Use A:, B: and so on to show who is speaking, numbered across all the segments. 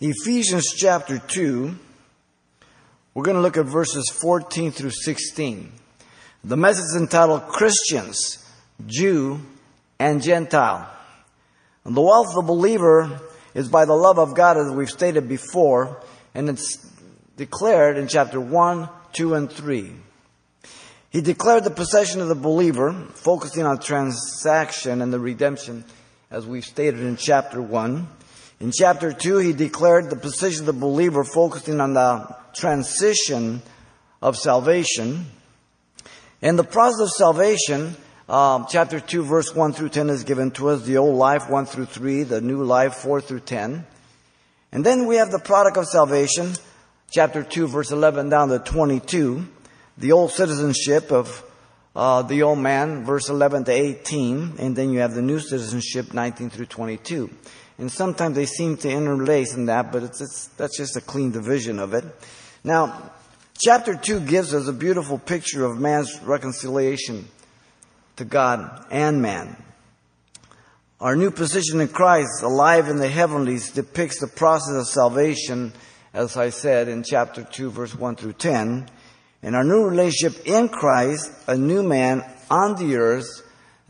A: Ephesians chapter 2, we're going to look at verses 14 through 16. The message is entitled Christians, Jew, and Gentile. And the wealth of the believer is by the love of God, as we've stated before, and it's declared in chapter 1, 2, and 3. He declared the possession of the believer, focusing on transaction and the redemption, as we've stated in chapter 1. In chapter 2, he declared the position of the believer, focusing on the transition of salvation. In the process of salvation, um, chapter 2, verse 1 through 10 is given to us, the old life 1 through 3, the new life 4 through 10. And then we have the product of salvation, chapter 2, verse 11 down to 22 the old citizenship of uh, the old man, verse 11 to 18, and then you have the new citizenship, 19 through 22. And sometimes they seem to interlace in that, but it's, it's, that's just a clean division of it. Now, chapter 2 gives us a beautiful picture of man's reconciliation to God and man. Our new position in Christ, alive in the heavenlies, depicts the process of salvation, as I said in chapter 2, verse 1 through 10. And our new relationship in Christ, a new man on the earth,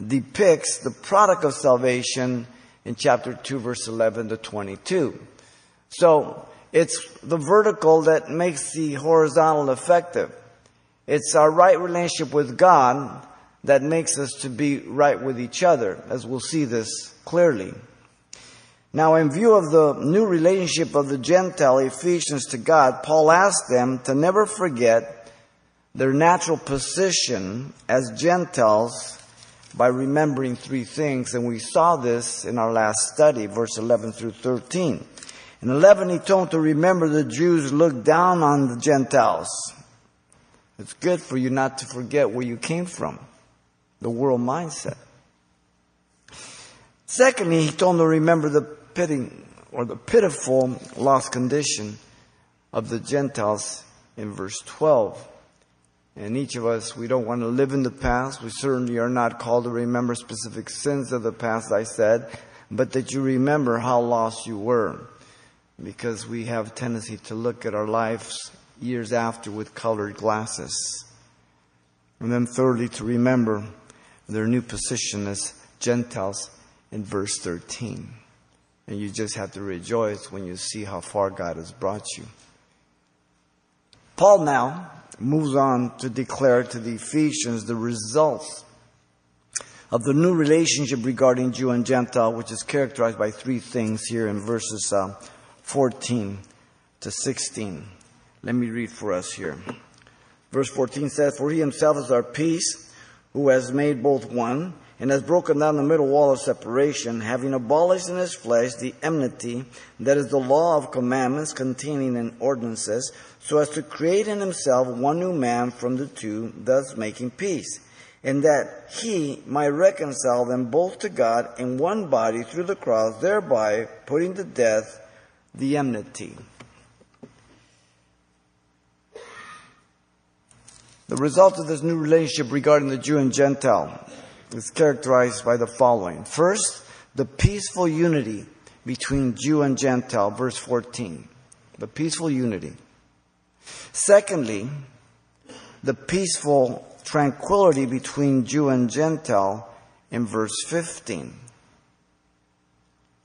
A: depicts the product of salvation in chapter 2, verse 11 to 22. So, it's the vertical that makes the horizontal effective. It's our right relationship with God that makes us to be right with each other, as we'll see this clearly. Now, in view of the new relationship of the Gentile Ephesians to God, Paul asked them to never forget their natural position as Gentiles by remembering three things, and we saw this in our last study, verse 11 through 13. In 11, he told to remember the Jews looked down on the Gentiles. It's good for you not to forget where you came from, the world mindset. Secondly, he told them to remember the pitting or the pitiful lost condition of the Gentiles in verse 12. And each of us, we don't want to live in the past. We certainly are not called to remember specific sins of the past, I said, but that you remember how lost you were. Because we have a tendency to look at our lives years after with colored glasses. And then thirdly, to remember their new position as Gentiles in verse 13. And you just have to rejoice when you see how far God has brought you. Paul now moves on to declare to the Ephesians the results of the new relationship regarding Jew and Gentile, which is characterized by three things here in verses uh, 14 to 16. Let me read for us here. Verse 14 says, For he himself is our peace, who has made both one and has broken down the middle wall of separation, having abolished in his flesh the enmity, that is the law of commandments containing in ordinances, so as to create in himself one new man from the two, thus making peace, and that he might reconcile them both to God in one body through the cross, thereby putting to death the enmity. The result of this new relationship regarding the Jew and Gentile is characterized by the following. First, the peaceful unity between Jew and Gentile, verse 14. The peaceful unity. Secondly, the peaceful tranquility between Jew and Gentile in verse 15.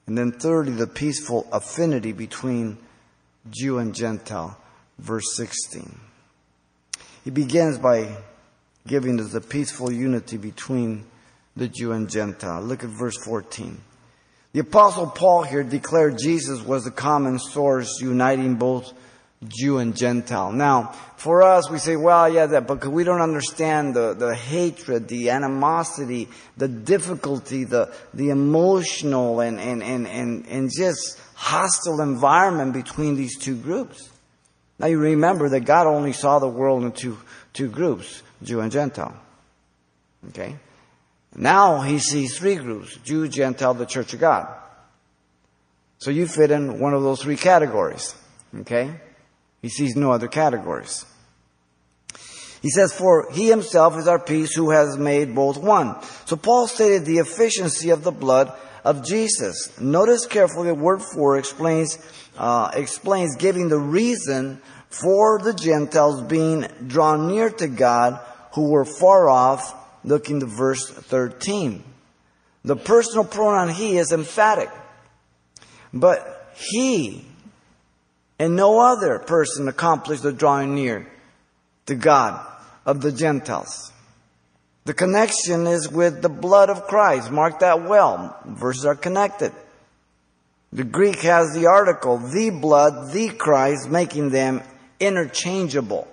A: And then thirdly, the peaceful affinity between Jew and Gentile, verse 16. He begins by giving us the peaceful unity between the Jew and Gentile. Look at verse 14. The apostle Paul here declared Jesus was the common source uniting both Jew and Gentile. Now, for us, we say, well, yeah, that, but we don't understand the, the hatred, the animosity, the difficulty, the, the emotional and, and, and, and, and just hostile environment between these two groups. Now you remember that God only saw the world in two, two groups, Jew and Gentile. Okay? Now he sees three groups Jew, Gentile, the Church of God. So you fit in one of those three categories. Okay? He sees no other categories. He says, For he himself is our peace who has made both one. So Paul stated the efficiency of the blood of Jesus. Notice carefully the word for explains, uh, explains giving the reason for the Gentiles being drawn near to God who were far off, looking to verse 13. The personal pronoun he is emphatic. But he and no other person accomplished the drawing near to God of the Gentiles. The connection is with the blood of Christ. Mark that well. Verses are connected. The Greek has the article, the blood, the Christ, making them interchangeable,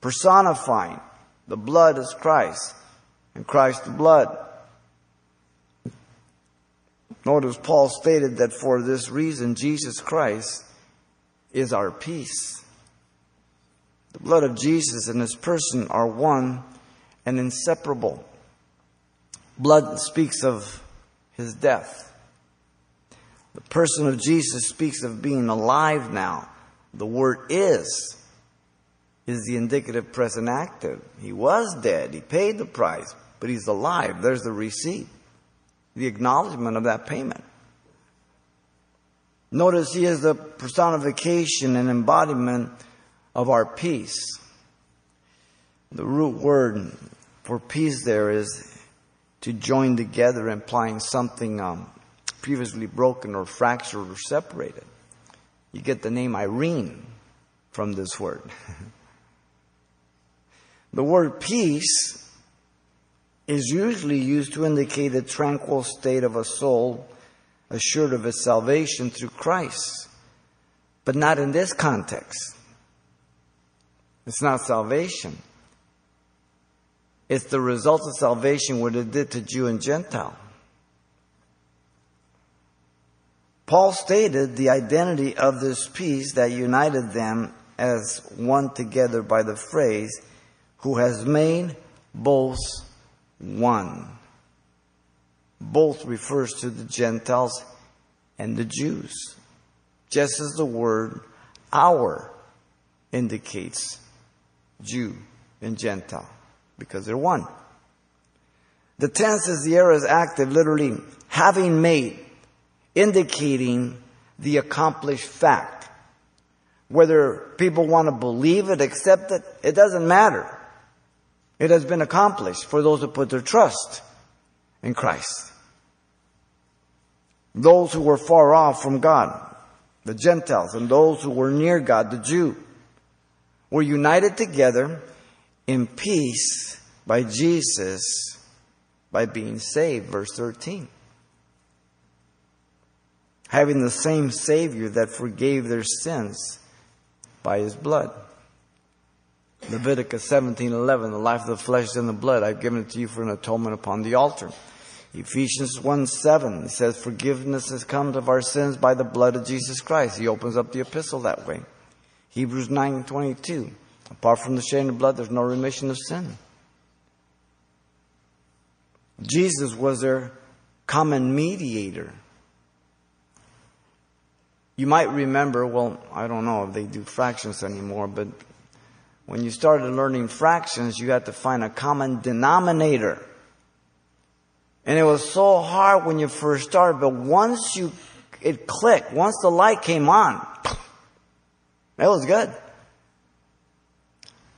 A: personifying. The blood is Christ, and Christ the blood. Notice Paul stated that for this reason, Jesus Christ is our peace. The blood of Jesus and his person are one and inseparable. Blood speaks of his death. The person of Jesus speaks of being alive now. The word is is the indicative present active. He was dead. He paid the price, but he's alive. There's the receipt, the acknowledgement of that payment. Notice he is the personification and embodiment of our peace. The root word for peace there is to join together, implying something um, previously broken or fractured or separated. You get the name Irene from this word. the word peace is usually used to indicate a tranquil state of a soul assured of his salvation through Christ, but not in this context. It's not salvation. It's the result of salvation, what it did to Jew and Gentile. Paul stated the identity of this peace that united them as one together by the phrase, who has made both one. Both refers to the Gentiles and the Jews, just as the word our indicates Jew and Gentile because they're one. The tense is the aorist active, literally having made, indicating the accomplished fact. Whether people want to believe it, accept it, it doesn't matter. It has been accomplished for those who put their trust in Christ. Those who were far off from God, the Gentiles, and those who were near God, the Jew, were united together in peace by Jesus by being saved. Verse 13. Having the same Savior that forgave their sins by his blood. Leviticus 17:11 The life of the flesh is in the blood I've given it to you for an atonement upon the altar. Ephesians 1 7 says forgiveness has come of our sins by the blood of Jesus Christ. He opens up the epistle that way. Hebrews 9:22 Apart from the shedding of blood, there's no remission of sin. Jesus was their common mediator. You might remember, well, I don't know if they do fractions anymore, but when you started learning fractions, you had to find a common denominator. And it was so hard when you first started, but once you, it clicked, once the light came on, it was good.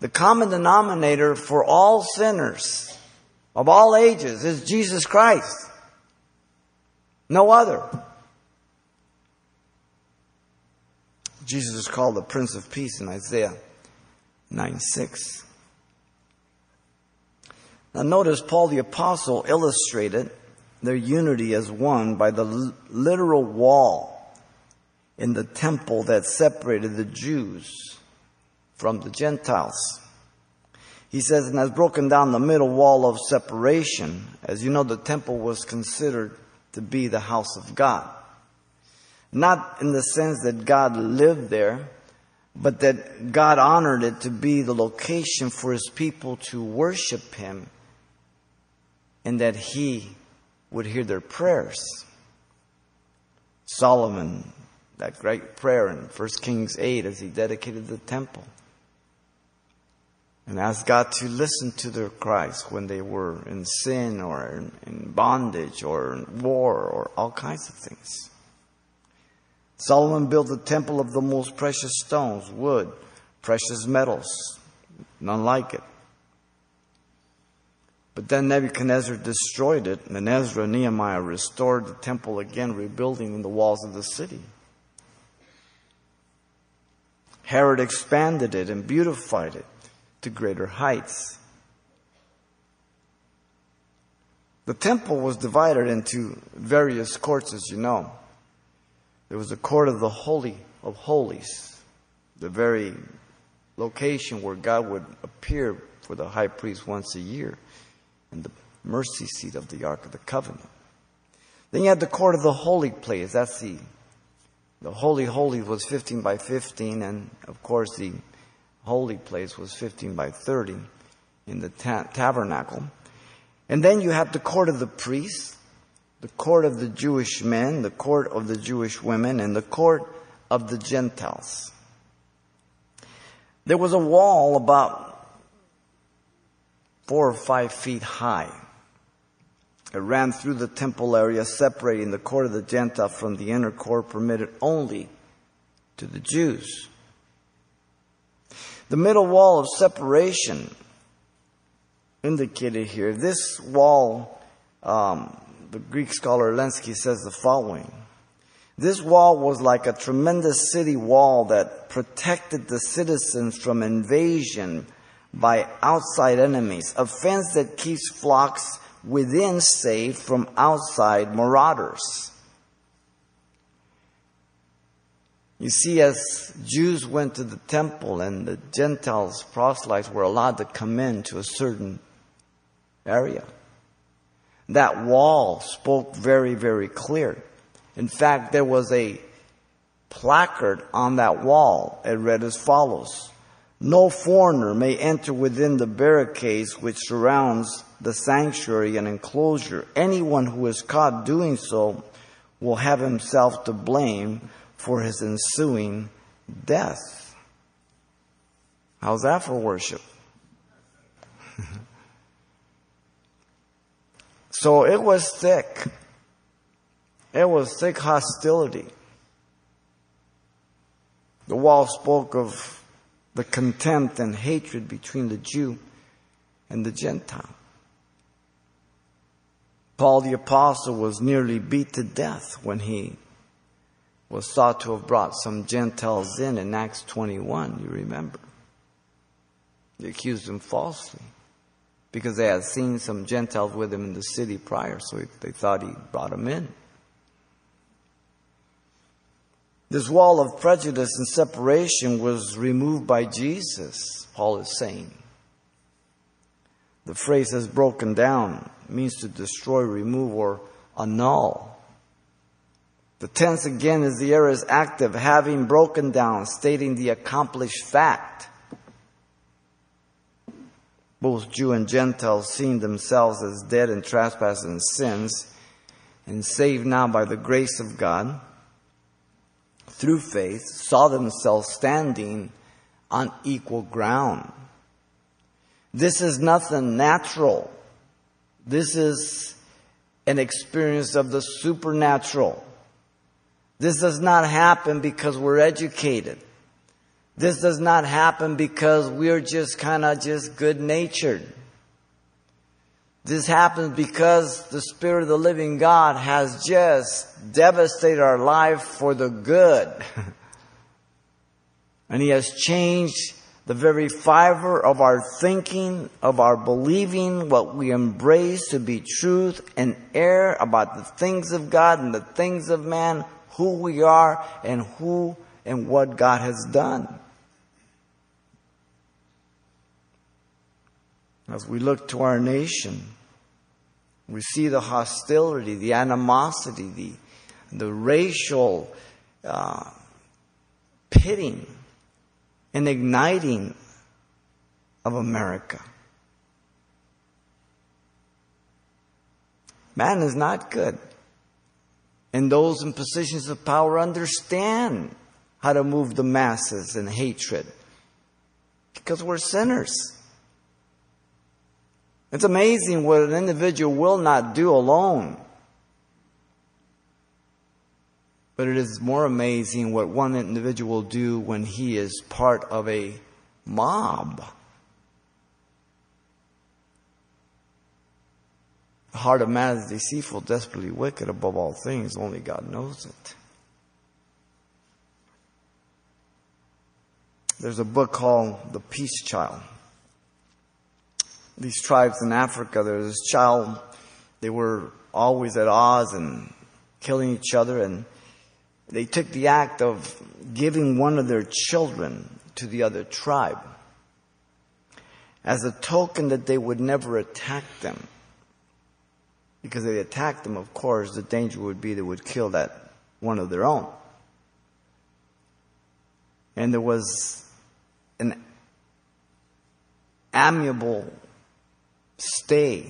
A: The common denominator for all sinners of all ages is Jesus Christ. No other. Jesus is called the Prince of Peace in Isaiah 9 6. Now notice Paul the Apostle illustrated their unity as one by the literal wall in the temple that separated the Jews from the Gentiles. He says, and has broken down the middle wall of separation. As you know, the temple was considered to be the house of God. Not in the sense that God lived there, but that God honored it to be the location for his people to worship him and that he would hear their prayers. Solomon, that great prayer in 1 Kings 8 as he dedicated the temple. and asked God to listen to their cries when they were in sin or in, in bondage or in war or all kinds of things. Solomon built the temple of the most precious stones, wood, precious metals, none like it. But then Nebuchadnezzar destroyed it, and Ezra and Nehemiah restored the temple again, rebuilding in the walls of the city. Herod expanded it and beautified it to greater heights. The temple was divided into various courts, as you know. There was a court of the Holy of Holies, the very location where God would appear for the high priest once a year, and the mercy seat of the Ark of the Covenant. Then you had the court of the holy place. That's the the holy holy was 15 by 15, and of course the holy place was 15 by 30 in the ta- tabernacle. And then you had the court of the priests, the court of the Jewish men, the court of the Jewish women, and the court of the Gentiles. There was a wall about four or five feet high. It ran through the temple area, separating the court of the Gentile from the inner court permitted only to the Jews. The middle wall of separation indicated here, this wall um, the Greek scholar Lenski says the following. This wall was like a tremendous city wall that protected the citizens from invasion by outside enemies, a fence that keeps flocks within safe from outside marauders. You see, as Jews went to the temple and the Gentiles, proselytes, were allowed to come in to a certain area. That wall spoke very, very clear. In fact, there was a placard on that wall. It read as follows. No foreigner may enter within the barricades which surrounds the sanctuary and enclosure. Anyone who is caught doing so will have himself to blame for his ensuing death. How's that for worship? So it was thick. It was thick hostility. The wall spoke of the contempt and hatred between the Jew and the Gentile. Paul the Apostle was nearly beat to death when he was thought to have brought some Gentiles in in Acts 21, you remember. They accused him falsely because they had seen some Gentiles with him in the city prior, so they thought he brought them in. This wall of prejudice and separation was removed by Jesus, Paul is saying. The phrase has broken down means to destroy, remove, or annul. The tense again is the aorist active, having broken down, stating the accomplished fact both Jew and Gentile, seeing themselves as dead in trespasses and sins, and saved now by the grace of God through faith, saw themselves standing on equal ground. This is nothing natural. This is an experience of the supernatural. This does not happen because we're educated. This does not happen because we're just kind of just good natured. This happens because the Spirit of the living God has just devastated our life for the good. and He has changed the very fiber of our thinking, of our believing, what we embrace to be truth and air about the things of God and the things of man, who we are and who and what God has done. As we look to our nation, we see the hostility, the animosity, the, the racial uh, pitting and igniting of America. Man is not good. And those in positions of power understand how to move the masses in hatred. Because we're sinners. It's amazing what an individual will not do alone. But it is more amazing what one individual will do when he is part of a mob. The heart of man is deceitful, desperately wicked above all things. Only God knows it. There's a book called The Peace Child. These tribes in Africa, there's this child, they were always at odds and killing each other, and they took the act of giving one of their children to the other tribe as a token that they would never attack them. Because if they attacked them, of course, the danger would be they would kill that one of their own. And there was an amiable stay,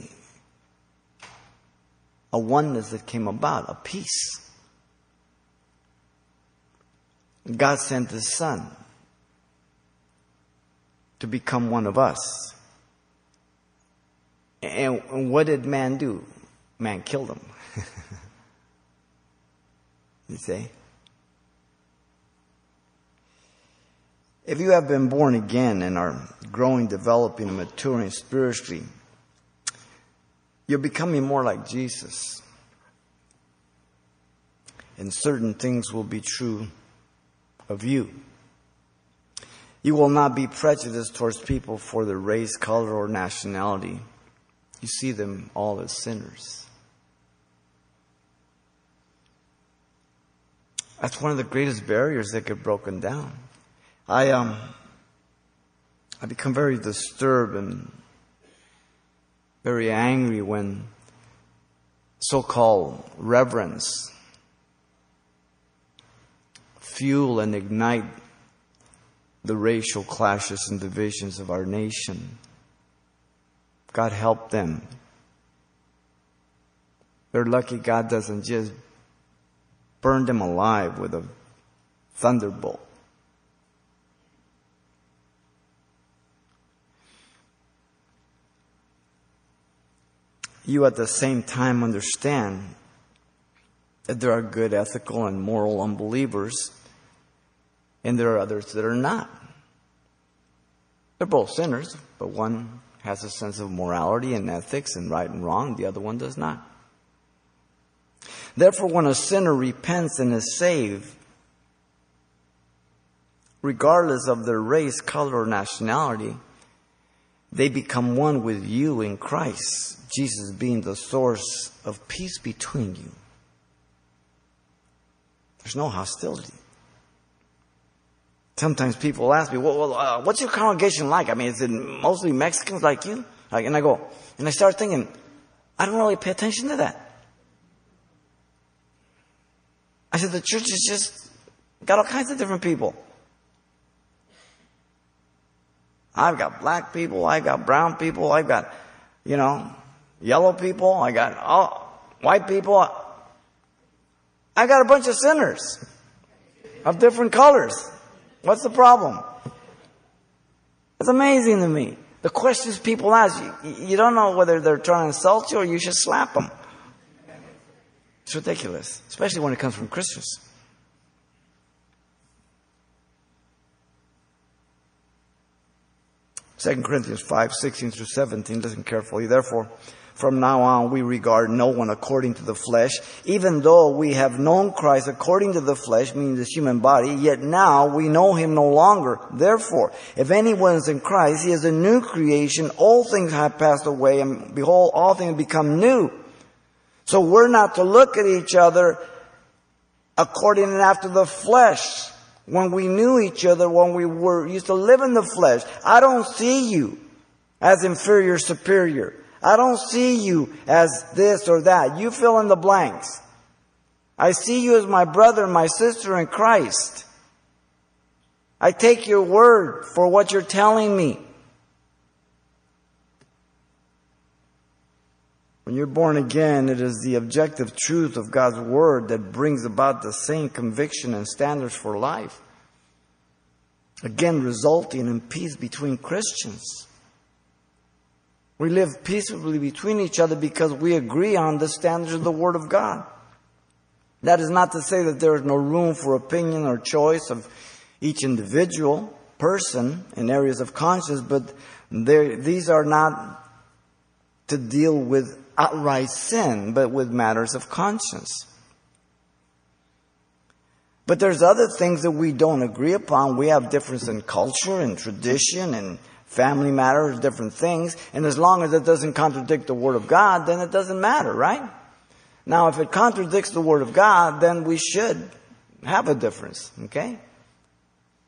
A: a oneness that came about, a peace. God sent His Son to become one of us. And what did man do? Man killed him. you see? If you have been born again and are growing, developing, and maturing spiritually, you're becoming more like Jesus. And certain things will be true of you. You will not be prejudiced towards people for their race, color, or nationality. You see them all as sinners. That's one of the greatest barriers that get broken down. I um I become very disturbed and very angry when so-called reverence fuel and ignite the racial clashes and divisions of our nation. God help them. They're lucky God doesn't just burn them alive with a thunderbolt. You at the same time understand that there are good, ethical, and moral unbelievers, and there are others that are not. They're both sinners, but one has a sense of morality and ethics and right and wrong, the other one does not. Therefore, when a sinner repents and is saved, regardless of their race, color, or nationality, they become one with you in Christ. Jesus being the source of peace between you. There's no hostility. Sometimes people ask me, well, well uh, what's your congregation like? I mean, is it mostly Mexicans like you? Like, and I go, and I start thinking, I don't really pay attention to that. I said, the church is just got all kinds of different people. I've got black people, I've got brown people, I've got, you know, yellow people, I got all, white people. I got a bunch of sinners of different colors. What's the problem? It's amazing to me. The questions people ask, you, you don't know whether they're trying to insult you or you should slap them. It's ridiculous, especially when it comes from Christians. 2 Corinthians 5, 16 through 17, listen carefully. Therefore, from now on, we regard no one according to the flesh, even though we have known Christ according to the flesh, meaning this human body, yet now we know him no longer. Therefore, if anyone is in Christ, he is a new creation. All things have passed away, and behold, all things become new. So we're not to look at each other according and after the flesh. When we knew each other, when we were used to live in the flesh, I don't see you as inferior, superior. I don't see you as this or that. You fill in the blanks. I see you as my brother and my sister in Christ. I take your word for what you're telling me. When you're born again, it is the objective truth of God's word that brings about the same conviction and standards for life. Again, resulting in peace between Christians. We live peaceably between each other because we agree on the standards of the Word of God. That is not to say that there is no room for opinion or choice of each individual person in areas of conscience, but these are not to deal with outright sin, but with matters of conscience. But there's other things that we don't agree upon. We have difference in culture and tradition and family matters, different things. And as long as it doesn't contradict the Word of God, then it doesn't matter, right? Now, if it contradicts the Word of God, then we should have a difference, okay?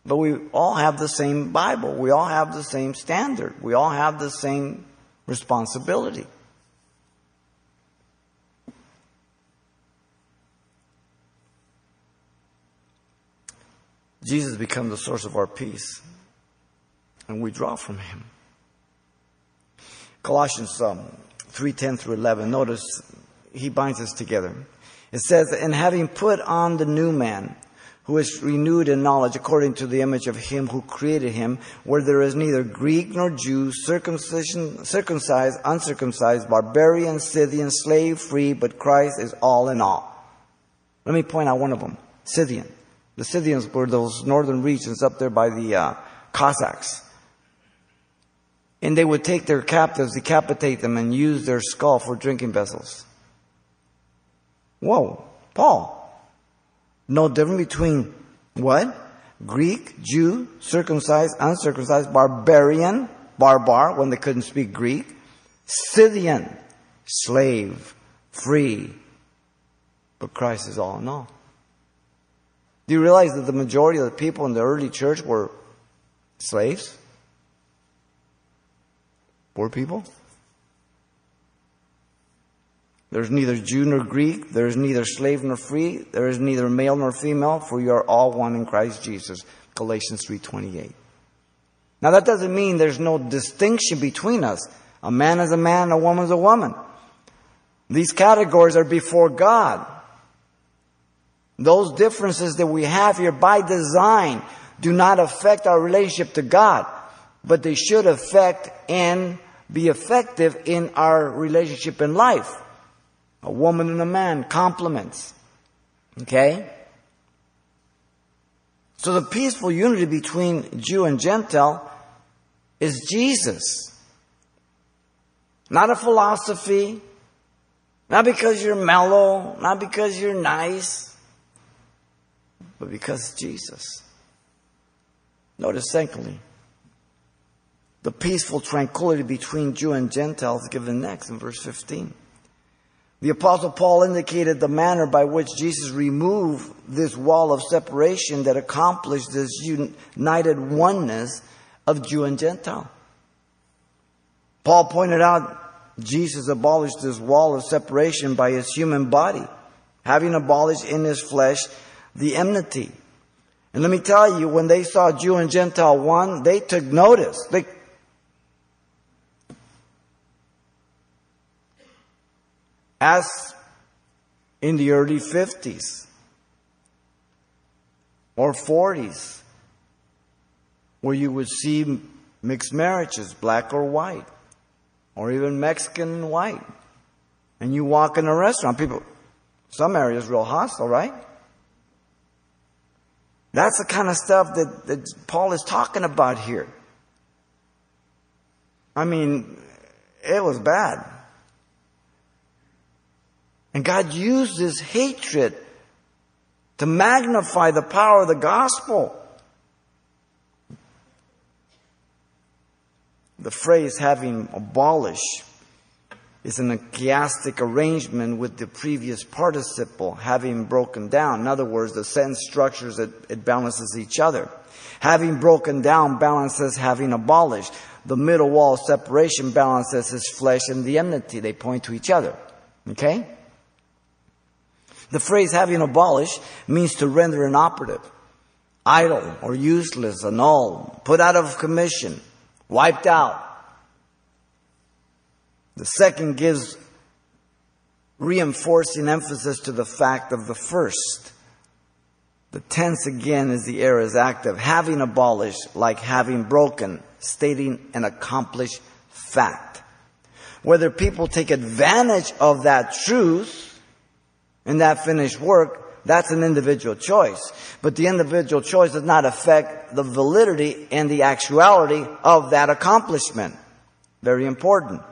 A: But we all have the same Bible. We all have the same standard. We all have the same responsibility. Jesus becomes the source of our peace, and we draw from him. Colossians um, 3:10 through 11. Notice he binds us together. It says, "And having put on the new man, who is renewed in knowledge according to the image of him who created him, where there is neither Greek nor Jew, circumcision, circumcised, uncircumcised, barbarian, Scythian, slave, free, but Christ is all in all." Let me point out one of them: Scythian. The Scythians were those northern regions up there by the uh, Cossacks. And they would take their captives, decapitate them, and use their skull for drinking vessels. Whoa, Paul. No difference between what? Greek, Jew, circumcised, uncircumcised, barbarian, barbar, when they couldn't speak Greek, Scythian, slave, free. But Christ is all in all. Do you realize that the majority of the people in the early church were slaves? Poor people? There's neither Jew nor Greek. There is neither slave nor free. There is neither male nor female, for you are all one in Christ Jesus. Galatians 3.28. Now that doesn't mean there's no distinction between us. A man is a man, a woman is a woman. These categories are before God. Those differences that we have here by design do not affect our relationship to God, but they should affect and be effective in our relationship in life. A woman and a man, complements. Okay? So the peaceful unity between Jew and Gentile is Jesus. Not a philosophy, not because you're mellow, not because you're nice, but because Jesus. Notice secondly, the peaceful tranquility between Jew and Gentile is given next in verse 15. The apostle Paul indicated the manner by which Jesus removed this wall of separation that accomplished this united oneness of Jew and Gentile. Paul pointed out Jesus abolished this wall of separation by his human body, having abolished in his flesh the enmity. And let me tell you, when they saw Jew and Gentile one, they took notice. They, as in the early 50s or 40s, where you would see mixed marriages, black or white, or even Mexican and white. And you walk in a restaurant, people, some areas real hostile, right? That's the kind of stuff that, that Paul is talking about here. I mean, it was bad. And God used this hatred to magnify the power of the gospel. The phrase having abolished is an chiastic arrangement with the previous participle having broken down. In other words, the sentence structures it, it balances each other. Having broken down balances having abolished. The middle wall separation balances his flesh and the enmity. They point to each other. Okay? The phrase having abolished means to render inoperative, idle or useless, annulled, put out of commission, wiped out. The second gives reinforcing emphasis to the fact of the first. The tense again is the aorist active, having abolished like having broken, stating an accomplished fact. Whether people take advantage of that truth and that finished work, that's an individual choice. But the individual choice does not affect the validity and the actuality of that accomplishment. Very important.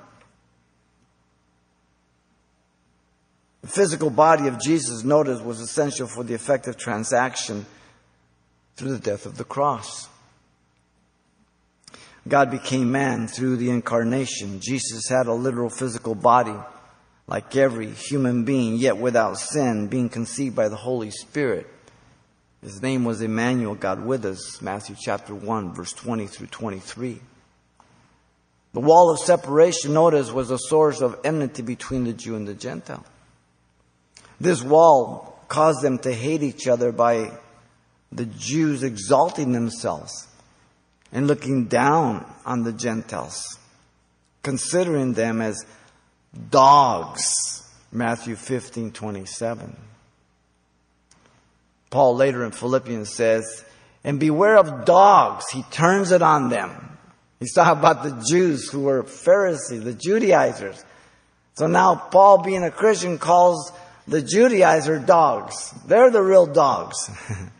A: Physical body of Jesus, notice, was essential for the effective transaction through the death of the cross. God became man through the incarnation. Jesus had a literal physical body like every human being, yet without sin, being conceived by the Holy Spirit. His name was Emmanuel, God with us, Matthew chapter 1, verse 20 through 23. The wall of separation, notice, was a source of enmity between the Jew and the Gentile. This wall caused them to hate each other by the Jews exalting themselves and looking down on the Gentiles, considering them as dogs. Matthew 15, 27. Paul later in Philippians says, and beware of dogs. He turns it on them. He's talking about the Jews who were Pharisees, the Judaizers. So now Paul, being a Christian, calls the Judaizer dogs. They're the real dogs.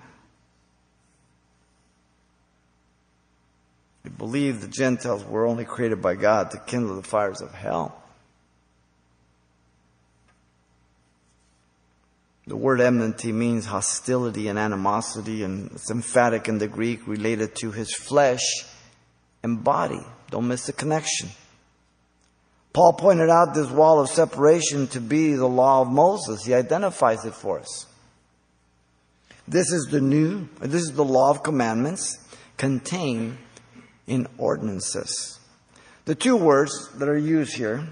A: They believed the Gentiles were only created by God to kindle the fires of hell. The word enmity means hostility and animosity, and it's emphatic in the Greek related to his flesh and body. Don't miss the connection. Paul pointed out this wall of separation to be the law of Moses. He identifies it for us. This is the new, this is the law of commandments contained in ordinances. The two words that are used here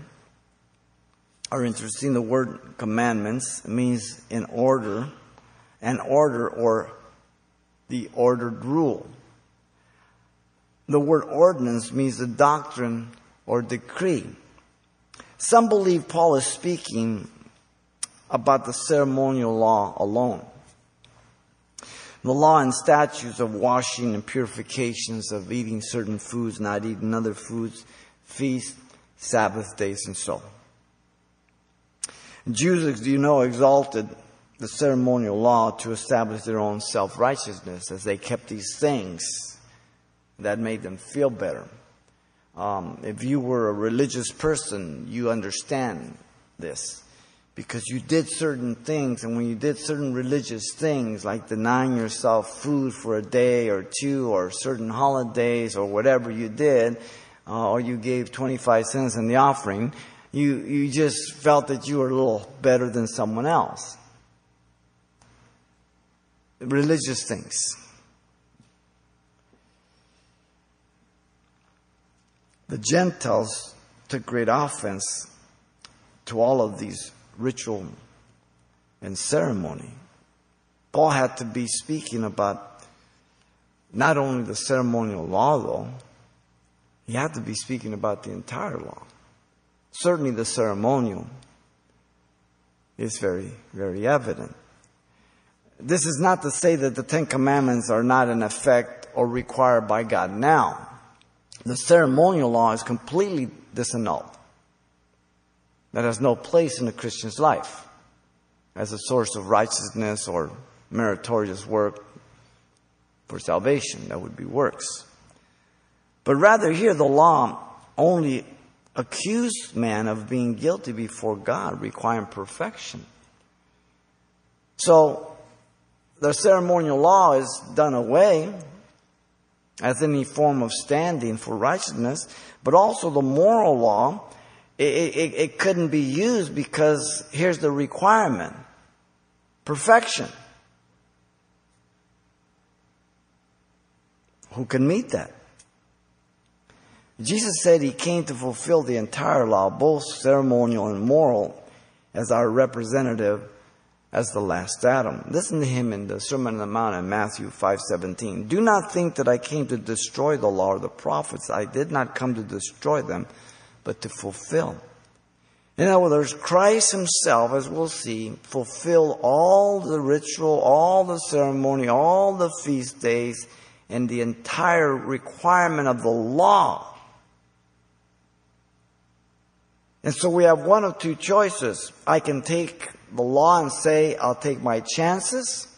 A: are interesting. The word commandments means in order, an order or the ordered rule. The word ordinance means the doctrine or decree. Some believe Paul is speaking about the ceremonial law alone the law and statutes of washing and purifications, of eating certain foods, not eating other foods, feasts, Sabbath days, and so on. Jews, do you know, exalted the ceremonial law to establish their own self righteousness as they kept these things that made them feel better. Um, if you were a religious person, you understand this because you did certain things, and when you did certain religious things, like denying yourself food for a day or two, or certain holidays, or whatever you did, uh, or you gave 25 cents in the offering, you, you just felt that you were a little better than someone else. Religious things. The Gentiles took great offense to all of these ritual and ceremony. Paul had to be speaking about not only the ceremonial law, though, he had to be speaking about the entire law. Certainly, the ceremonial is very, very evident. This is not to say that the Ten Commandments are not in effect or required by God now. The ceremonial law is completely disannulled that has no place in a Christian's life as a source of righteousness or meritorious work for salvation. That would be works. But rather, here the law only accused man of being guilty before God, requiring perfection. So, the ceremonial law is done away as any form of standing for righteousness, but also the moral law it, it, it couldn't be used because here's the requirement perfection. Who can meet that? Jesus said he came to fulfill the entire law, both ceremonial and moral, as our representative as the last Adam. Listen to him in the Sermon on the Mount in Matthew 5:17. Do not think that I came to destroy the law or the prophets. I did not come to destroy them, but to fulfill. In other words, Christ himself, as we'll see, fulfilled all the ritual, all the ceremony, all the feast days, and the entire requirement of the law. And so we have one of two choices. I can take the law and say, I'll take my chances,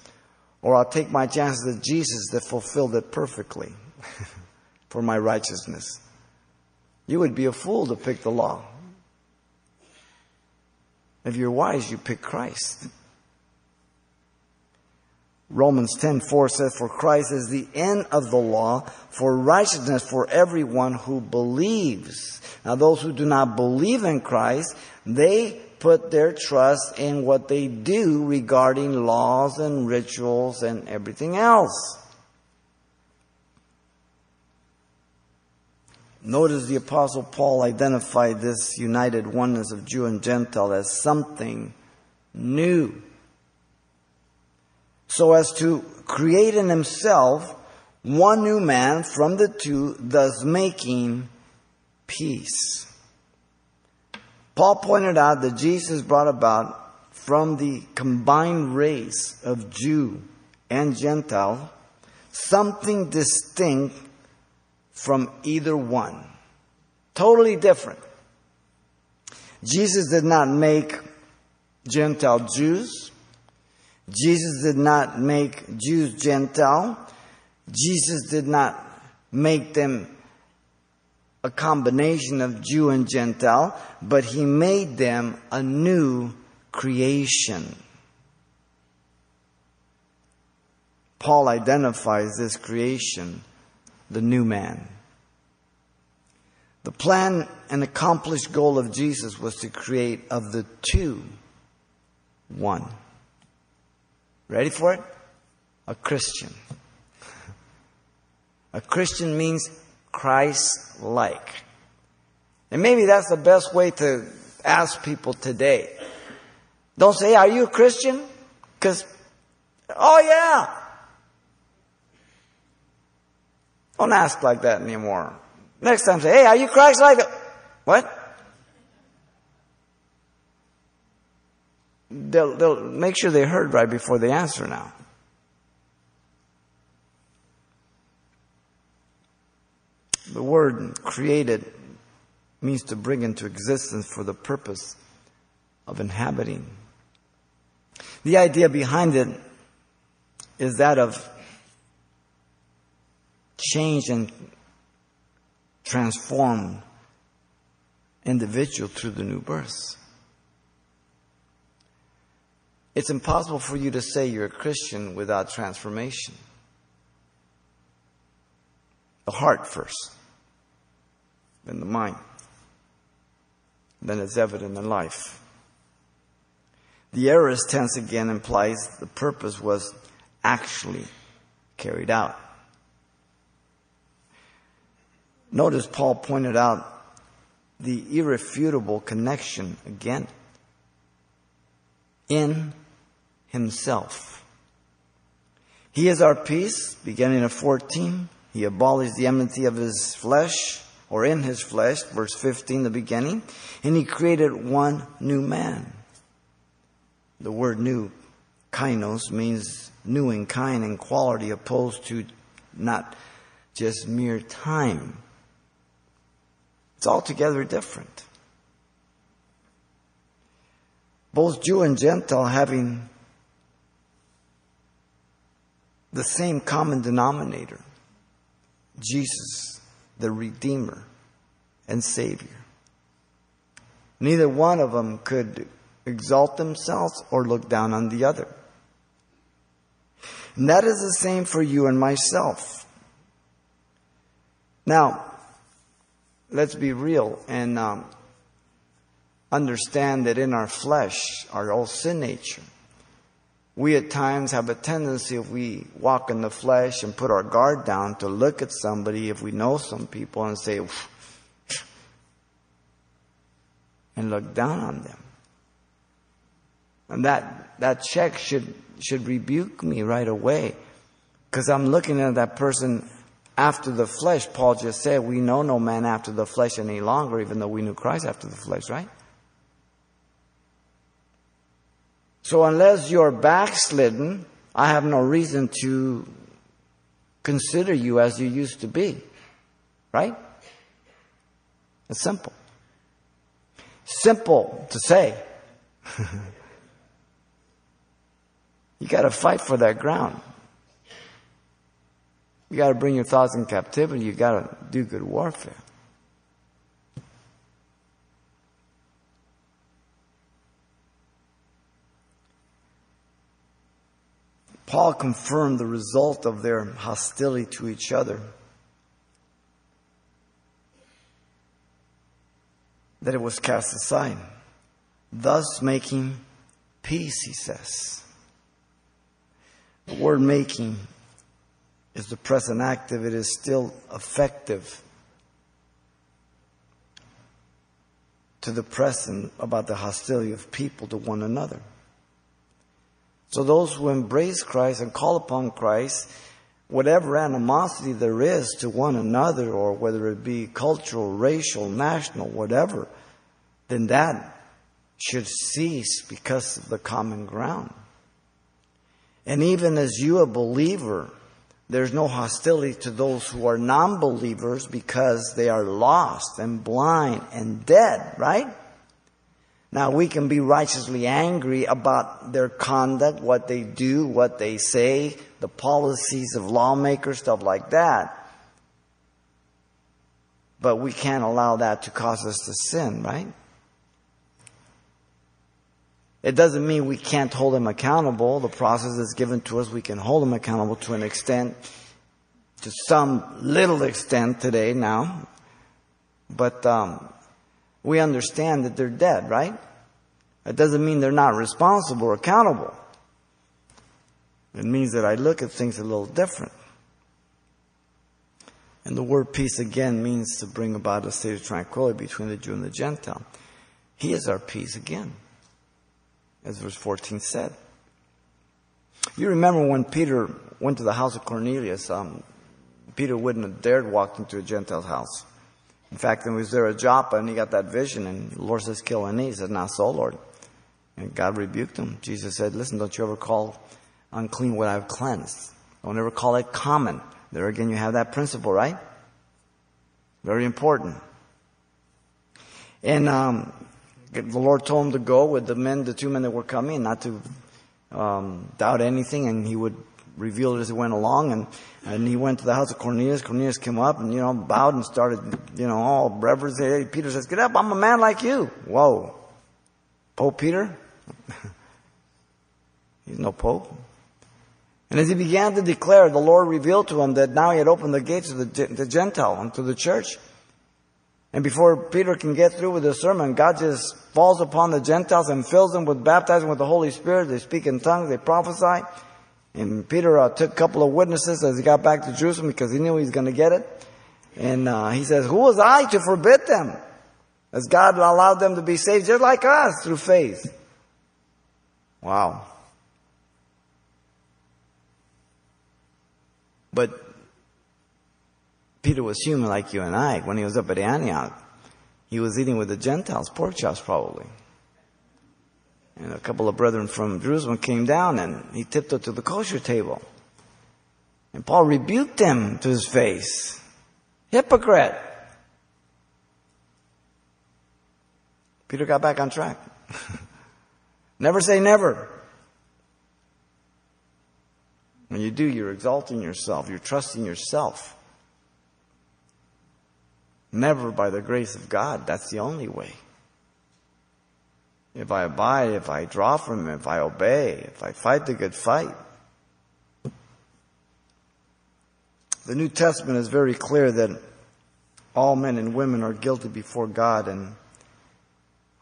A: or I'll take my chances with Jesus that fulfilled it perfectly for my righteousness. You would be a fool to pick the law. If you're wise, you pick Christ. Romans 10:4 says for Christ is the end of the law for righteousness for everyone who believes. Now those who do not believe in Christ, they put their trust in what they do regarding laws and rituals and everything else. Notice the apostle Paul identified this united oneness of Jew and Gentile as something new so as to create in himself one new man from the two, thus making peace. Paul pointed out that Jesus brought about from the combined race of Jew and Gentile something distinct from either one. Totally different. Jesus did not make Gentile Jews. Jesus did not make Jews Gentile. Jesus did not make them a combination of Jew and Gentile, but he made them a new creation. Paul identifies this creation, the new man. The plan and accomplished goal of Jesus was to create of the two one. Ready for it? A Christian. A Christian means Christ like. And maybe that's the best way to ask people today. Don't say, Are you a Christian? Because, oh yeah. Don't ask like that anymore. Next time say, Hey, are you Christ like? What? they'll, they'll make sure they heard right before they answer now. The word created means to bring into existence for the purpose of inhabiting. The idea behind it is that of change and transform individual through the new birth. It's impossible for you to say you're a Christian without transformation. The heart first, then the mind, then it's evident in life. The aorist tense again implies the purpose was actually carried out. Notice Paul pointed out the irrefutable connection again in himself. He is our peace, beginning at 14. He abolished the enmity of his flesh, or in his flesh, verse 15, the beginning, and he created one new man. The word new, kainos, means new in kind and quality, opposed to not just mere time. It's altogether different. Both Jew and Gentile having the same common denominator Jesus, the Redeemer and Savior. Neither one of them could exalt themselves or look down on the other. And that is the same for you and myself. Now, let's be real and um, understand that in our flesh, our old sin nature, we at times have a tendency, if we walk in the flesh and put our guard down, to look at somebody, if we know some people, and say, and look down on them. And that, that check should, should rebuke me right away. Because I'm looking at that person after the flesh. Paul just said, we know no man after the flesh any longer, even though we knew Christ after the flesh, right? So unless you're backslidden, I have no reason to consider you as you used to be. Right? It's simple. simple to say. you got to fight for that ground. You got to bring your thoughts in captivity. You got to do good warfare. Paul confirmed the result of their hostility to each other. That it was cast aside, thus making peace, he says. The word making is the present active, it is still effective to the present about the hostility of people to one another. So those who embrace Christ and call upon Christ, whatever animosity there is to one another, or whether it be cultural, racial, national, whatever, then that should cease because of the common ground. And even as you, a believer, there's no hostility to those who are non believers because they are lost and blind and dead, right? Now we can be righteously angry about their conduct, what they do, what they say, the policies of lawmakers, stuff like that. But we can't allow that to cause us to sin, right? It doesn't mean we can't hold them accountable. The process is given to us. We can hold them accountable to an extent, to some little extent today now. But um, we understand that they're dead, right? That doesn't mean they're not responsible or accountable. It means that I look at things a little different. And the word peace again means to bring about a state of tranquility between the Jew and the Gentile. He is our peace again, as verse 14 said. You remember when Peter went to the house of Cornelius, um, Peter wouldn't have dared walk into a Gentile's house. In fact, he was there at Joppa and he got that vision and the Lord says, kill any. He said, not so, Lord. And God rebuked him. Jesus said, listen, don't you ever call unclean what I've cleansed. Don't ever call it common. There again, you have that principle, right? Very important. And um, the Lord told him to go with the men, the two men that were coming, not to um, doubt anything, and he would reveal it as he went along. And, and he went to the house of Cornelius. Cornelius came up and, you know, bowed and started, you know, all reverence. Peter says, get up, I'm a man like you. Whoa. Pope Peter? He's no Pope. And as he began to declare, the Lord revealed to him that now he had opened the gates of the, the Gentile and to the church. And before Peter can get through with the sermon, God just falls upon the Gentiles and fills them with baptizing with the Holy Spirit. They speak in tongues, they prophesy. And Peter uh, took a couple of witnesses as he got back to Jerusalem because he knew he was going to get it. And uh, he says, Who was I to forbid them? As God allowed them to be saved just like us through faith. Wow. But Peter was human like you and I. When he was up at Antioch, he was eating with the Gentiles, pork chops probably. And a couple of brethren from Jerusalem came down and he tiptoed to the kosher table. And Paul rebuked them to his face. Hypocrite. Peter got back on track. never say never. When you do, you're exalting yourself, you're trusting yourself. Never by the grace of God. That's the only way. If I abide, if I draw from Him, if I obey, if I fight the good fight. The New Testament is very clear that all men and women are guilty before God and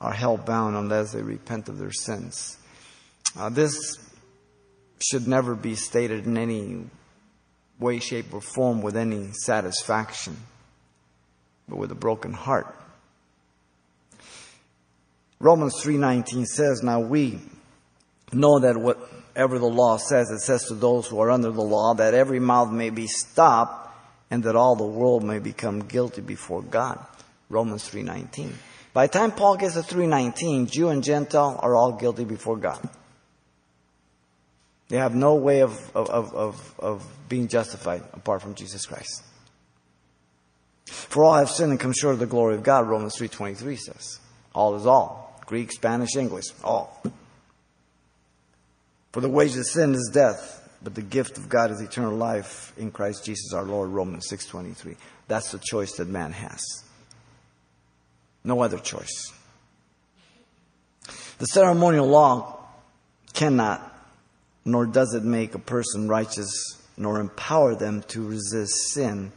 A: are held bound unless they repent of their sins. Uh, this should never be stated in any way, shape, or form with any satisfaction, but with a broken heart. Romans 3:19 says, "Now we know that whatever the law says, it says to those who are under the law that every mouth may be stopped and that all the world may become guilty before God." Romans 3:19. By the time Paul gets to 319, Jew and Gentile are all guilty before God. They have no way of, of, of, of being justified apart from Jesus Christ. For all have sinned and come short of the glory of God, Romans 3.23 says. All is all. Greek, Spanish, English, all. For the wages of sin is death, but the gift of God is eternal life in Christ Jesus our Lord, Romans 6.23. That's the choice that man has. No other choice. The ceremonial law cannot, nor does it make a person righteous, nor empower them to resist sin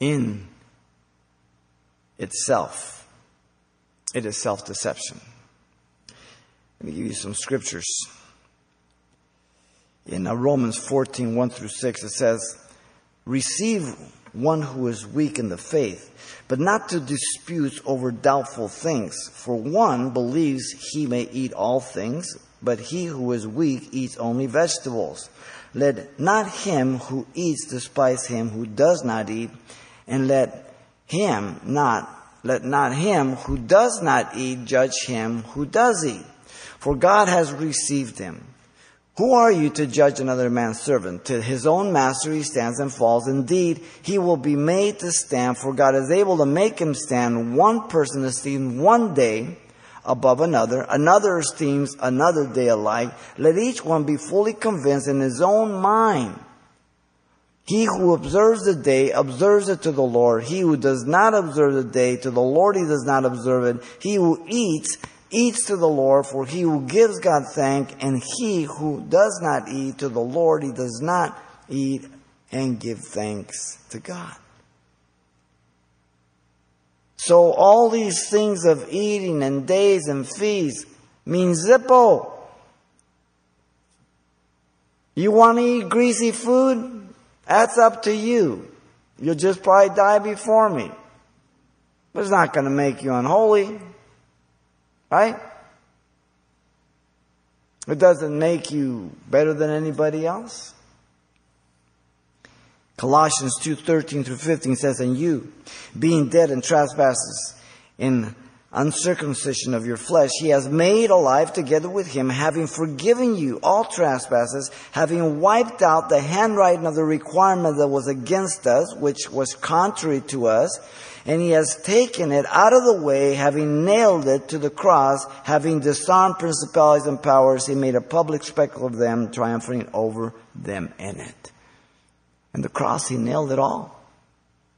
A: in itself. It is self deception. Let me give you some scriptures. In uh, Romans 14, 1 through 6, it says, Receive one who is weak in the faith, but not to dispute over doubtful things. For one believes he may eat all things, but he who is weak eats only vegetables. Let not him who eats despise him who does not eat, and let him not, let not him who does not eat judge him who does eat. For God has received him. Who are you to judge another man's servant? To his own master he stands and falls. Indeed, he will be made to stand, for God is able to make him stand. One person esteems one day above another, another esteems another day alike. Let each one be fully convinced in his own mind. He who observes the day observes it to the Lord. He who does not observe the day to the Lord he does not observe it. He who eats eats to the Lord, for he who gives God thank, and he who does not eat to the Lord, he does not eat and give thanks to God. So all these things of eating and days and feasts mean zippo. You want to eat greasy food? That's up to you. You'll just probably die before me. But it's not going to make you unholy. Right? It doesn't make you better than anybody else. Colossians 2, 13 through 15 says, And you, being dead in trespasses, in uncircumcision of your flesh, he has made alive together with him, having forgiven you all trespasses, having wiped out the handwriting of the requirement that was against us, which was contrary to us, and he has taken it out of the way, having nailed it to the cross, having disarmed principalities and powers, he made a public spectacle of them, triumphing over them in it. And the cross, he nailed it all.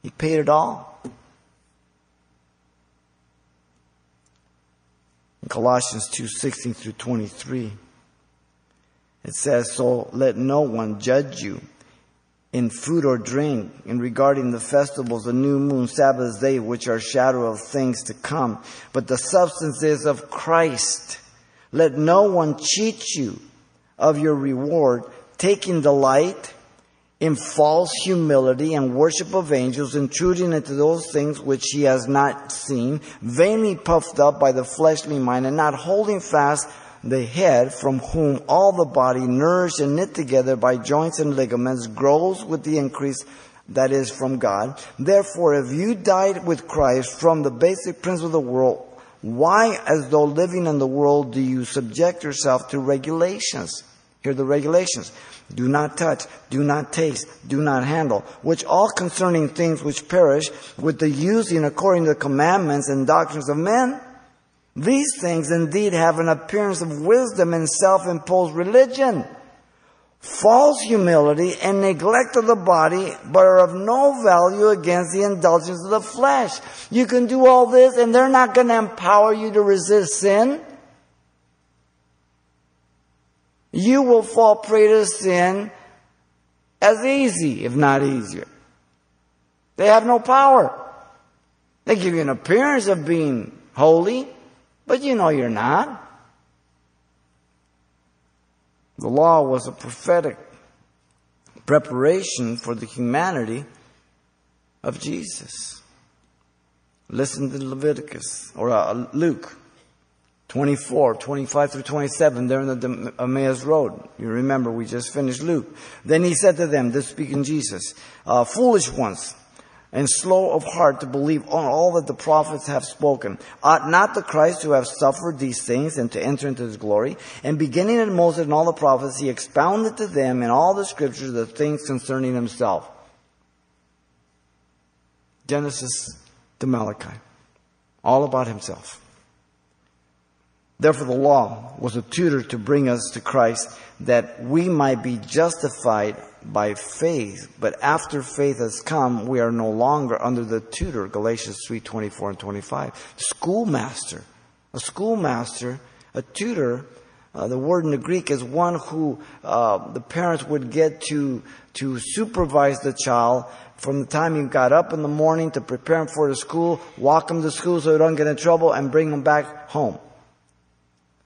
A: He paid it all. In Colossians 2 16 through 23, it says, So let no one judge you in food or drink, in regarding the festivals, the new moon, Sabbath day, which are shadow of things to come, but the substance is of Christ. Let no one cheat you of your reward, taking delight in false humility and worship of angels, intruding into those things which he has not seen, vainly puffed up by the fleshly mind, and not holding fast the head, from whom all the body, nourished and knit together by joints and ligaments, grows with the increase that is from God. Therefore, if you died with Christ from the basic principle of the world, why, as though living in the world, do you subject yourself to regulations? Here are the regulations. Do not touch, do not taste, do not handle, which all concerning things which perish with the using according to the commandments and doctrines of men. These things indeed have an appearance of wisdom and self-imposed religion, false humility and neglect of the body, but are of no value against the indulgence of the flesh. You can do all this and they're not going to empower you to resist sin. You will fall prey to sin as easy, if not easier. They have no power. They give you an appearance of being holy, but you know you're not. The law was a prophetic preparation for the humanity of Jesus. Listen to Leviticus or uh, Luke 24, 25 through 27, they're in the Emmaus Road. You remember we just finished Luke. Then he said to them, this speaking Jesus, uh, foolish ones, and slow of heart to believe on all that the prophets have spoken. Ought not the Christ to have suffered these things and to enter into his glory? And beginning at Moses and all the prophets, he expounded to them in all the scriptures the things concerning himself. Genesis to Malachi. All about himself. Therefore, the law was a tutor to bring us to Christ that we might be justified by faith. But after faith has come, we are no longer under the tutor. Galatians 3 24 and 25. Schoolmaster. A schoolmaster, a tutor, uh, the word in the Greek is one who uh, the parents would get to to supervise the child from the time he got up in the morning to prepare him for the school, walk him to school so he don't get in trouble, and bring him back home.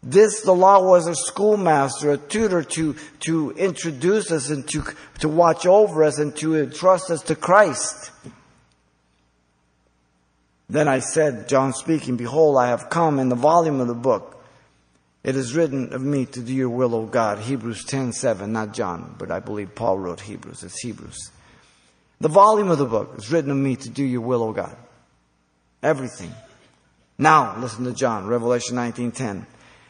A: This, the law was a schoolmaster, a tutor to, to introduce us and to, to watch over us and to entrust us to Christ. Then I said, John speaking, Behold, I have come in the volume of the book. It is written of me to do your will, O God. Hebrews 10 7, not John, but I believe Paul wrote Hebrews. It's Hebrews. The volume of the book is written of me to do your will, O God. Everything. Now, listen to John, Revelation 19 10.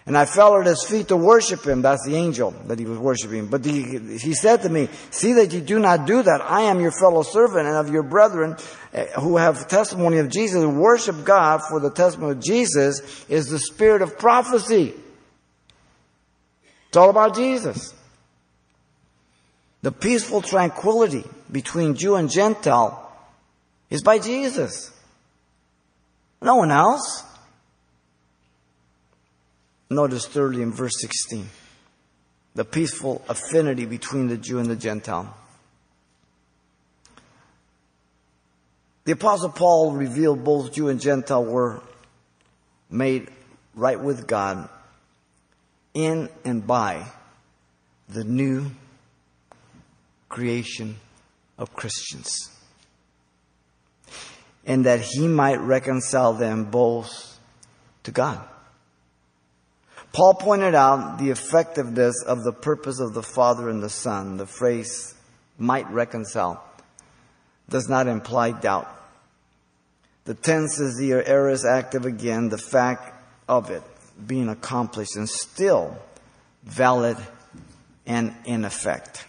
A: And I fell at his feet to worship him. That's the angel that he was worshiping. But he, he said to me, see that you do not do that. I am your fellow servant and of your brethren eh, who have testimony of Jesus worship God for the testimony of Jesus is the spirit of prophecy. It's all about Jesus. The peaceful tranquility between Jew and Gentile is by Jesus. No one else. Notice thirdly in verse 16 the peaceful affinity between the Jew and the Gentile. The Apostle Paul revealed both Jew and Gentile were made right with God in and by the new creation of Christians. And that he might reconcile them both to God. Paul pointed out the effectiveness of the purpose of the Father and the Son. The phrase might reconcile does not imply doubt. The tense is the aorist active again, the fact of it being accomplished and still valid and in effect.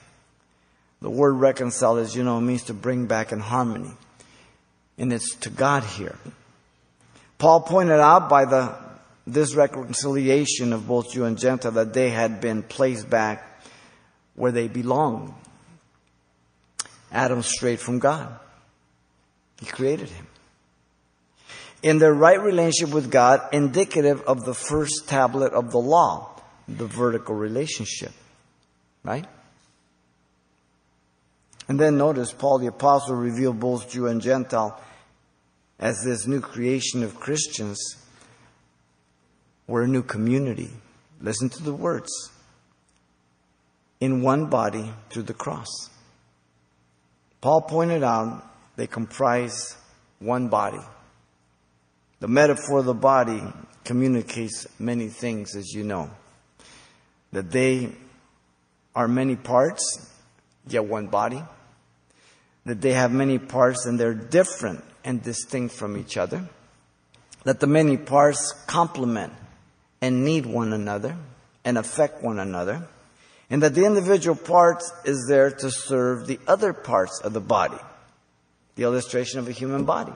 A: The word reconcile, as you know, means to bring back in harmony. And it's to God here. Paul pointed out by the this reconciliation of both Jew and Gentile that they had been placed back where they belonged. Adam straight from God. He created him. In their right relationship with God, indicative of the first tablet of the law, the vertical relationship. Right? And then notice Paul the Apostle revealed both Jew and Gentile as this new creation of Christians we're a new community. Listen to the words. In one body through the cross. Paul pointed out they comprise one body. The metaphor of the body communicates many things, as you know. That they are many parts, yet one body. That they have many parts and they're different and distinct from each other. That the many parts complement and need one another and affect one another, and that the individual parts is there to serve the other parts of the body. The illustration of a human body.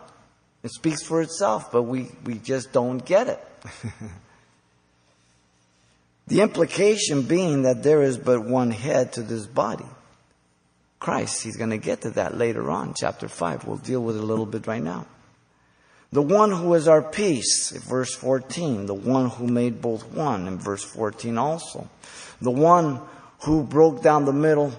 A: It speaks for itself, but we, we just don't get it. the implication being that there is but one head to this body. Christ, he's going to get to that later on, chapter 5. We'll deal with it a little bit right now. The one who is our peace, verse 14. The one who made both one, in verse 14 also. The one who broke down the middle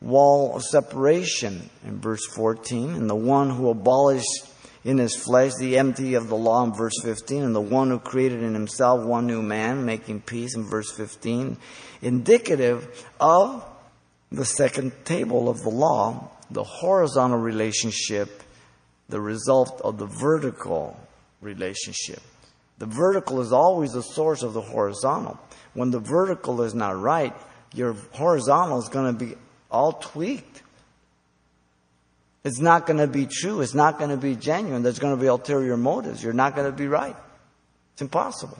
A: wall of separation, in verse 14. And the one who abolished in his flesh the enmity of the law, in verse 15. And the one who created in himself one new man, making peace, in verse 15. Indicative of the second table of the law, the horizontal relationship the result of the vertical relationship. The vertical is always the source of the horizontal. When the vertical is not right, your horizontal is going to be all tweaked. It's not going to be true. It's not going to be genuine. There's going to be ulterior motives. You're not going to be right. It's impossible.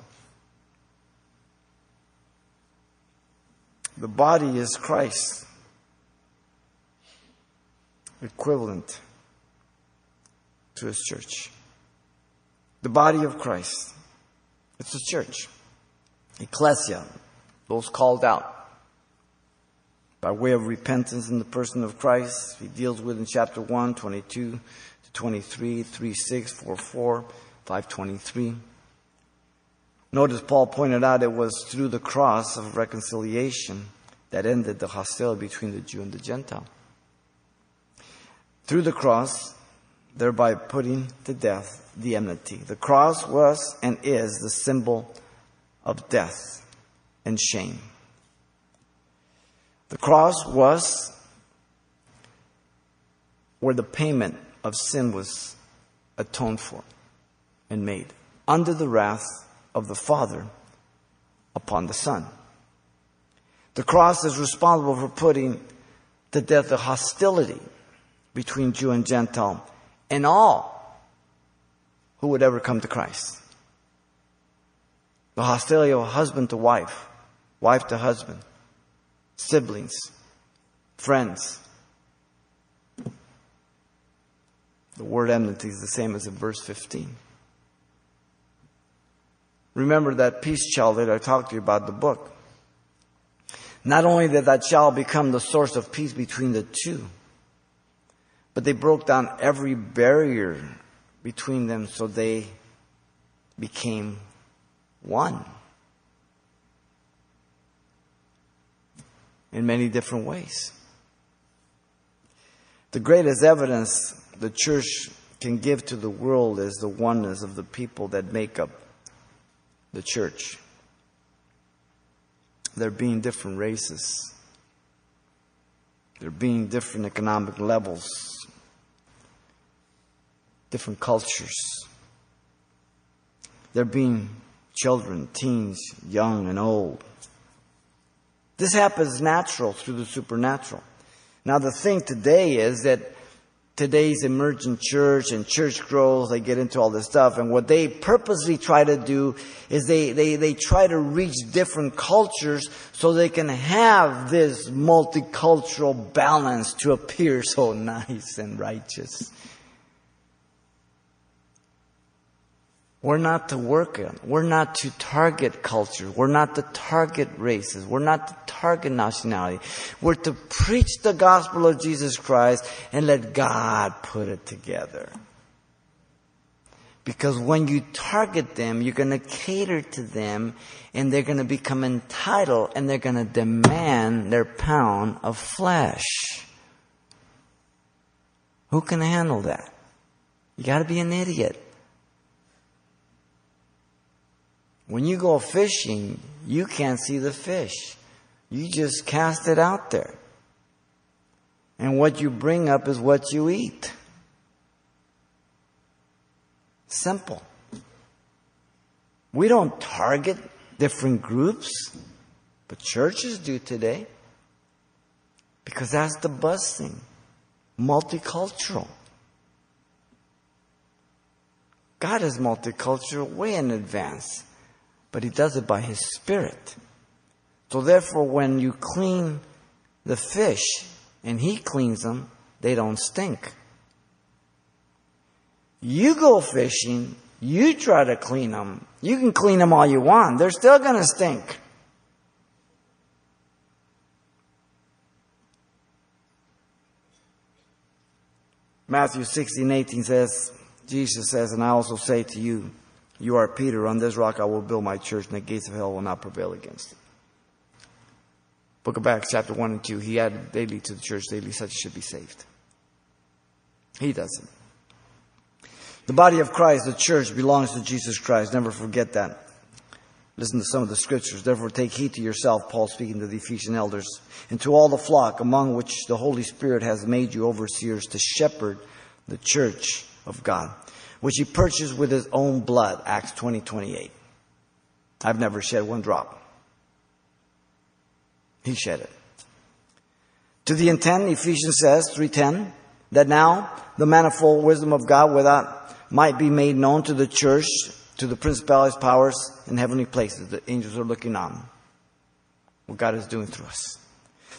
A: The body is Christ. Equivalent to his church. The body of Christ. It's the church. Ecclesia, those called out by way of repentance in the person of Christ. He deals with in chapter 1, 22 to 23, 3, 6, 4, 4, 5, 23. Notice Paul pointed out it was through the cross of reconciliation that ended the hostility between the Jew and the Gentile. Through the cross, thereby putting to death the enmity. The cross was and is the symbol of death and shame. The cross was where the payment of sin was atoned for and made under the wrath of the Father upon the Son. The cross is responsible for putting to death the hostility between Jew and Gentile and all who would ever come to Christ. The hostility of husband to wife, wife to husband, siblings, friends. The word enmity is the same as in verse 15. Remember that peace child that I talked to you about the book. Not only did that child become the source of peace between the two, but they broke down every barrier between them so they became one. In many different ways. The greatest evidence the church can give to the world is the oneness of the people that make up the church. There being different races, there being different economic levels, different cultures. There being children, teens, young and old. This happens natural through the supernatural. Now the thing today is that today's emergent church and church growth, they get into all this stuff. And what they purposely try to do is they, they, they try to reach different cultures so they can have this multicultural balance to appear so nice and righteous. We're not to work on. We're not to target culture. We're not to target races. We're not to target nationality. We're to preach the gospel of Jesus Christ and let God put it together. Because when you target them, you're going to cater to them and they're going to become entitled and they're going to demand their pound of flesh. Who can handle that? You got to be an idiot. When you go fishing, you can't see the fish. You just cast it out there. And what you bring up is what you eat. Simple. We don't target different groups, but churches do today. Because that's the buzz thing. Multicultural. God is multicultural way in advance but he does it by his spirit. So therefore, when you clean the fish and he cleans them, they don't stink. You go fishing, you try to clean them. You can clean them all you want. They're still going to stink. Matthew 16, 18 says, Jesus says, and I also say to you, you are Peter. On this rock I will build my church, and the gates of hell will not prevail against it. Book of Acts, chapter 1 and 2. He added daily to the church, daily such should be saved. He doesn't. The body of Christ, the church, belongs to Jesus Christ. Never forget that. Listen to some of the scriptures. Therefore, take heed to yourself, Paul speaking to the Ephesian elders, and to all the flock among which the Holy Spirit has made you overseers to shepherd the church of God which he purchased with his own blood. Acts 20, 28. I've never shed one drop. He shed it. To the intent, Ephesians says, 310, that now the manifold wisdom of God without might be made known to the church, to the principalities, powers and heavenly places. The angels are looking on what God is doing through us.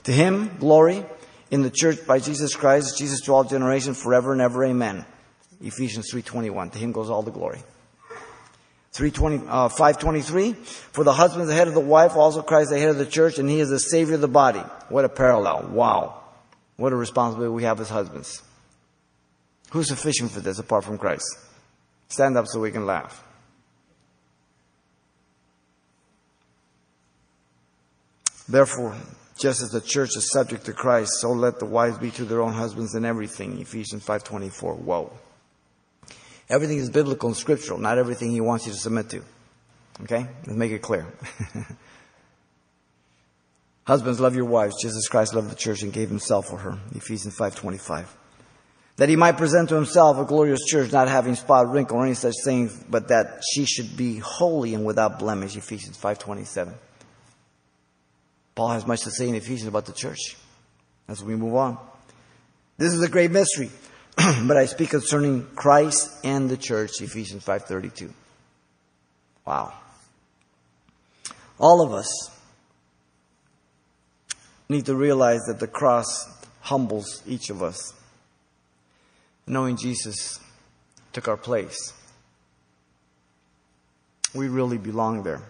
A: To him, glory in the church by Jesus Christ, Jesus to all generations, forever and ever. Amen. Ephesians 3:21. To him goes all the glory. 320, uh, 523, for the husband is the head of the wife, also Christ the head of the church, and he is the savior of the body. What a parallel. Wow. What a responsibility we have as husbands. Who's sufficient for this apart from Christ? Stand up so we can laugh. Therefore, just as the church is subject to Christ, so let the wives be to their own husbands in everything. Ephesians 5.24. Whoa. Everything is biblical and scriptural, not everything he wants you to submit to. Okay? Let's make it clear. Husbands, love your wives Jesus Christ loved the church and gave himself for her. Ephesians 5.25. That he might present to himself a glorious church, not having spot, wrinkle, or any such thing, but that she should be holy and without blemish. Ephesians 5.27. Paul has much to say in Ephesians about the church as we move on. This is a great mystery. but I speak concerning Christ and the church, Ephesians 5:32. Wow. All of us need to realize that the cross humbles each of us. Knowing Jesus took our place. We really belong there.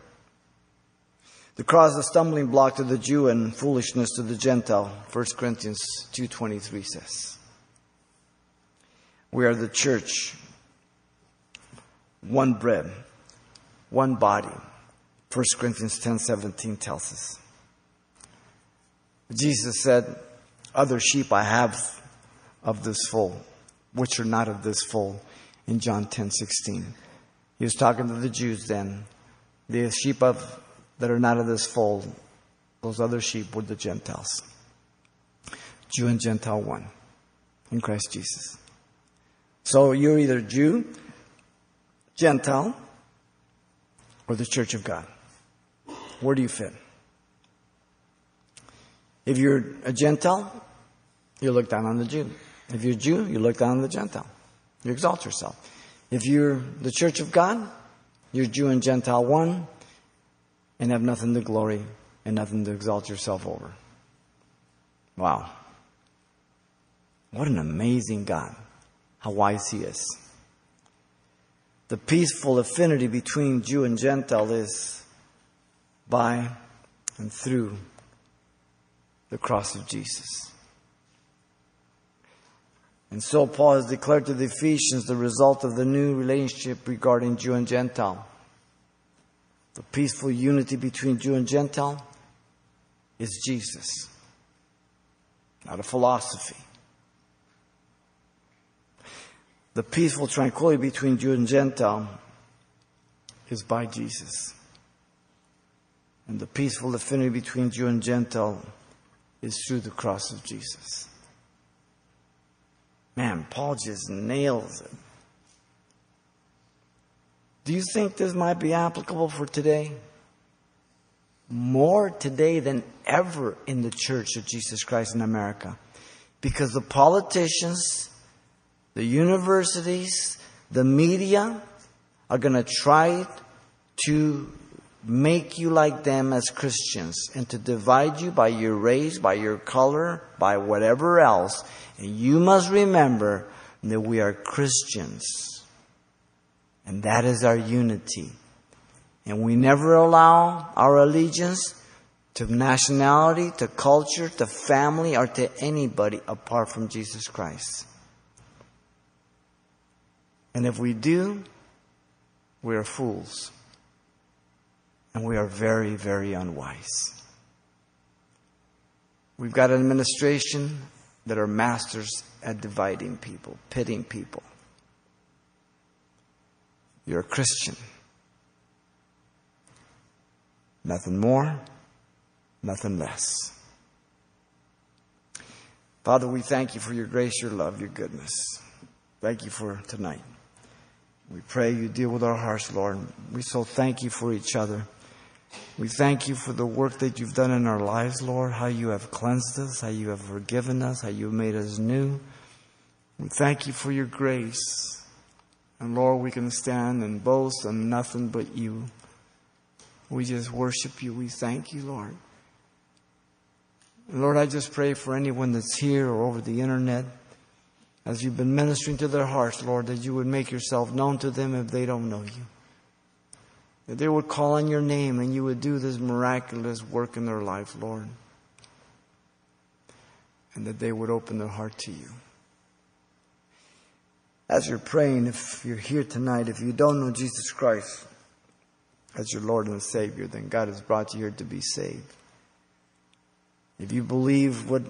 A: The cross is a stumbling block to the Jew and foolishness to the Gentile, 1 Corinthians 2.23 says. We are the church. One bread, one body. 1 Corinthians 10:17 tells us. Jesus said, Other sheep I have of this fold, which are not of this fold, in John 10:16. He was talking to the Jews then. The sheep of, that are not of this fold, those other sheep were the Gentiles. Jew and Gentile one in Christ Jesus. So you're either Jew, Gentile, or the church of God. Where do you fit? If you're a Gentile, you look down on the Jew. If you're a Jew, you look down on the Gentile. You exalt yourself. If you're the church of God, you're Jew and Gentile one, and have nothing to glory and nothing to exalt yourself over. Wow. What an amazing God how wise he is. The peaceful affinity between Jew and Gentile is by and through the cross of Jesus. And so Paul has declared to the Ephesians the result of the new relationship regarding Jew and Gentile. The peaceful unity between Jew and Gentile is Jesus, not a philosophy. The peaceful tranquility between Jew and Gentile is by Jesus. And the peaceful affinity between Jew and Gentile is through the cross of Jesus. Man, Paul just nails it. Do you think this might be applicable for today? More today than ever in the church of Jesus Christ in America. Because the politicians, the universities, the media are going to try to make you like them as Christians and to divide you by your race, by your color, by whatever else. And you must remember that we are Christians. And that is our unity. And we never allow our allegiance to nationality, to culture, to family, or to anybody apart from Jesus Christ. And if we do, we are fools. And we are very, very unwise. We've got an administration that are masters at dividing people, pitting people. You're a Christian. Nothing more, nothing less. Father, we thank you for your grace, your love, your goodness. Thank you for tonight. We pray you deal with our hearts, Lord. We so thank you for each other. We thank you for the work that you've done in our lives, Lord, how you have cleansed us, how you have forgiven us, how you have made us new. We thank you for your grace. And Lord, we can stand and boast on nothing but you. We just worship you. We thank you, Lord. Lord, I just pray for anyone that's here or over the internet as you've been ministering to their hearts, Lord, that you would make yourself known to them if they don't know you. That they would call on your name and you would do this miraculous work in their life, Lord. And that they would open their heart to you. As you're praying, if you're here tonight, if you don't know Jesus Christ as your Lord and Savior, then God has brought you here to be saved. If you believe what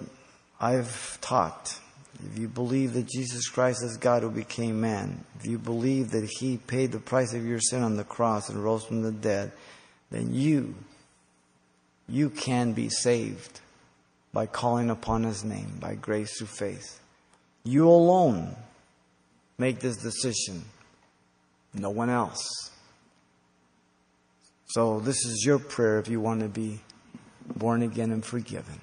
A: I've taught, if you believe that Jesus Christ is God who became man, if you believe that He paid the price of your sin on the cross and rose from the dead, then you, you can be saved by calling upon His name, by grace through faith. You alone make this decision. No one else. So this is your prayer if you want to be born again and forgiven.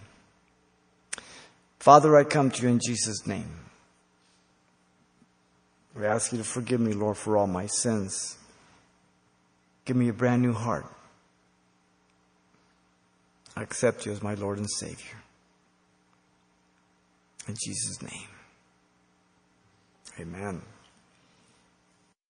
A: Father, I come to you in Jesus' name. We ask you to forgive me, Lord, for all my sins. Give me a brand new heart. I accept you as my Lord and Savior. In Jesus' name. Amen.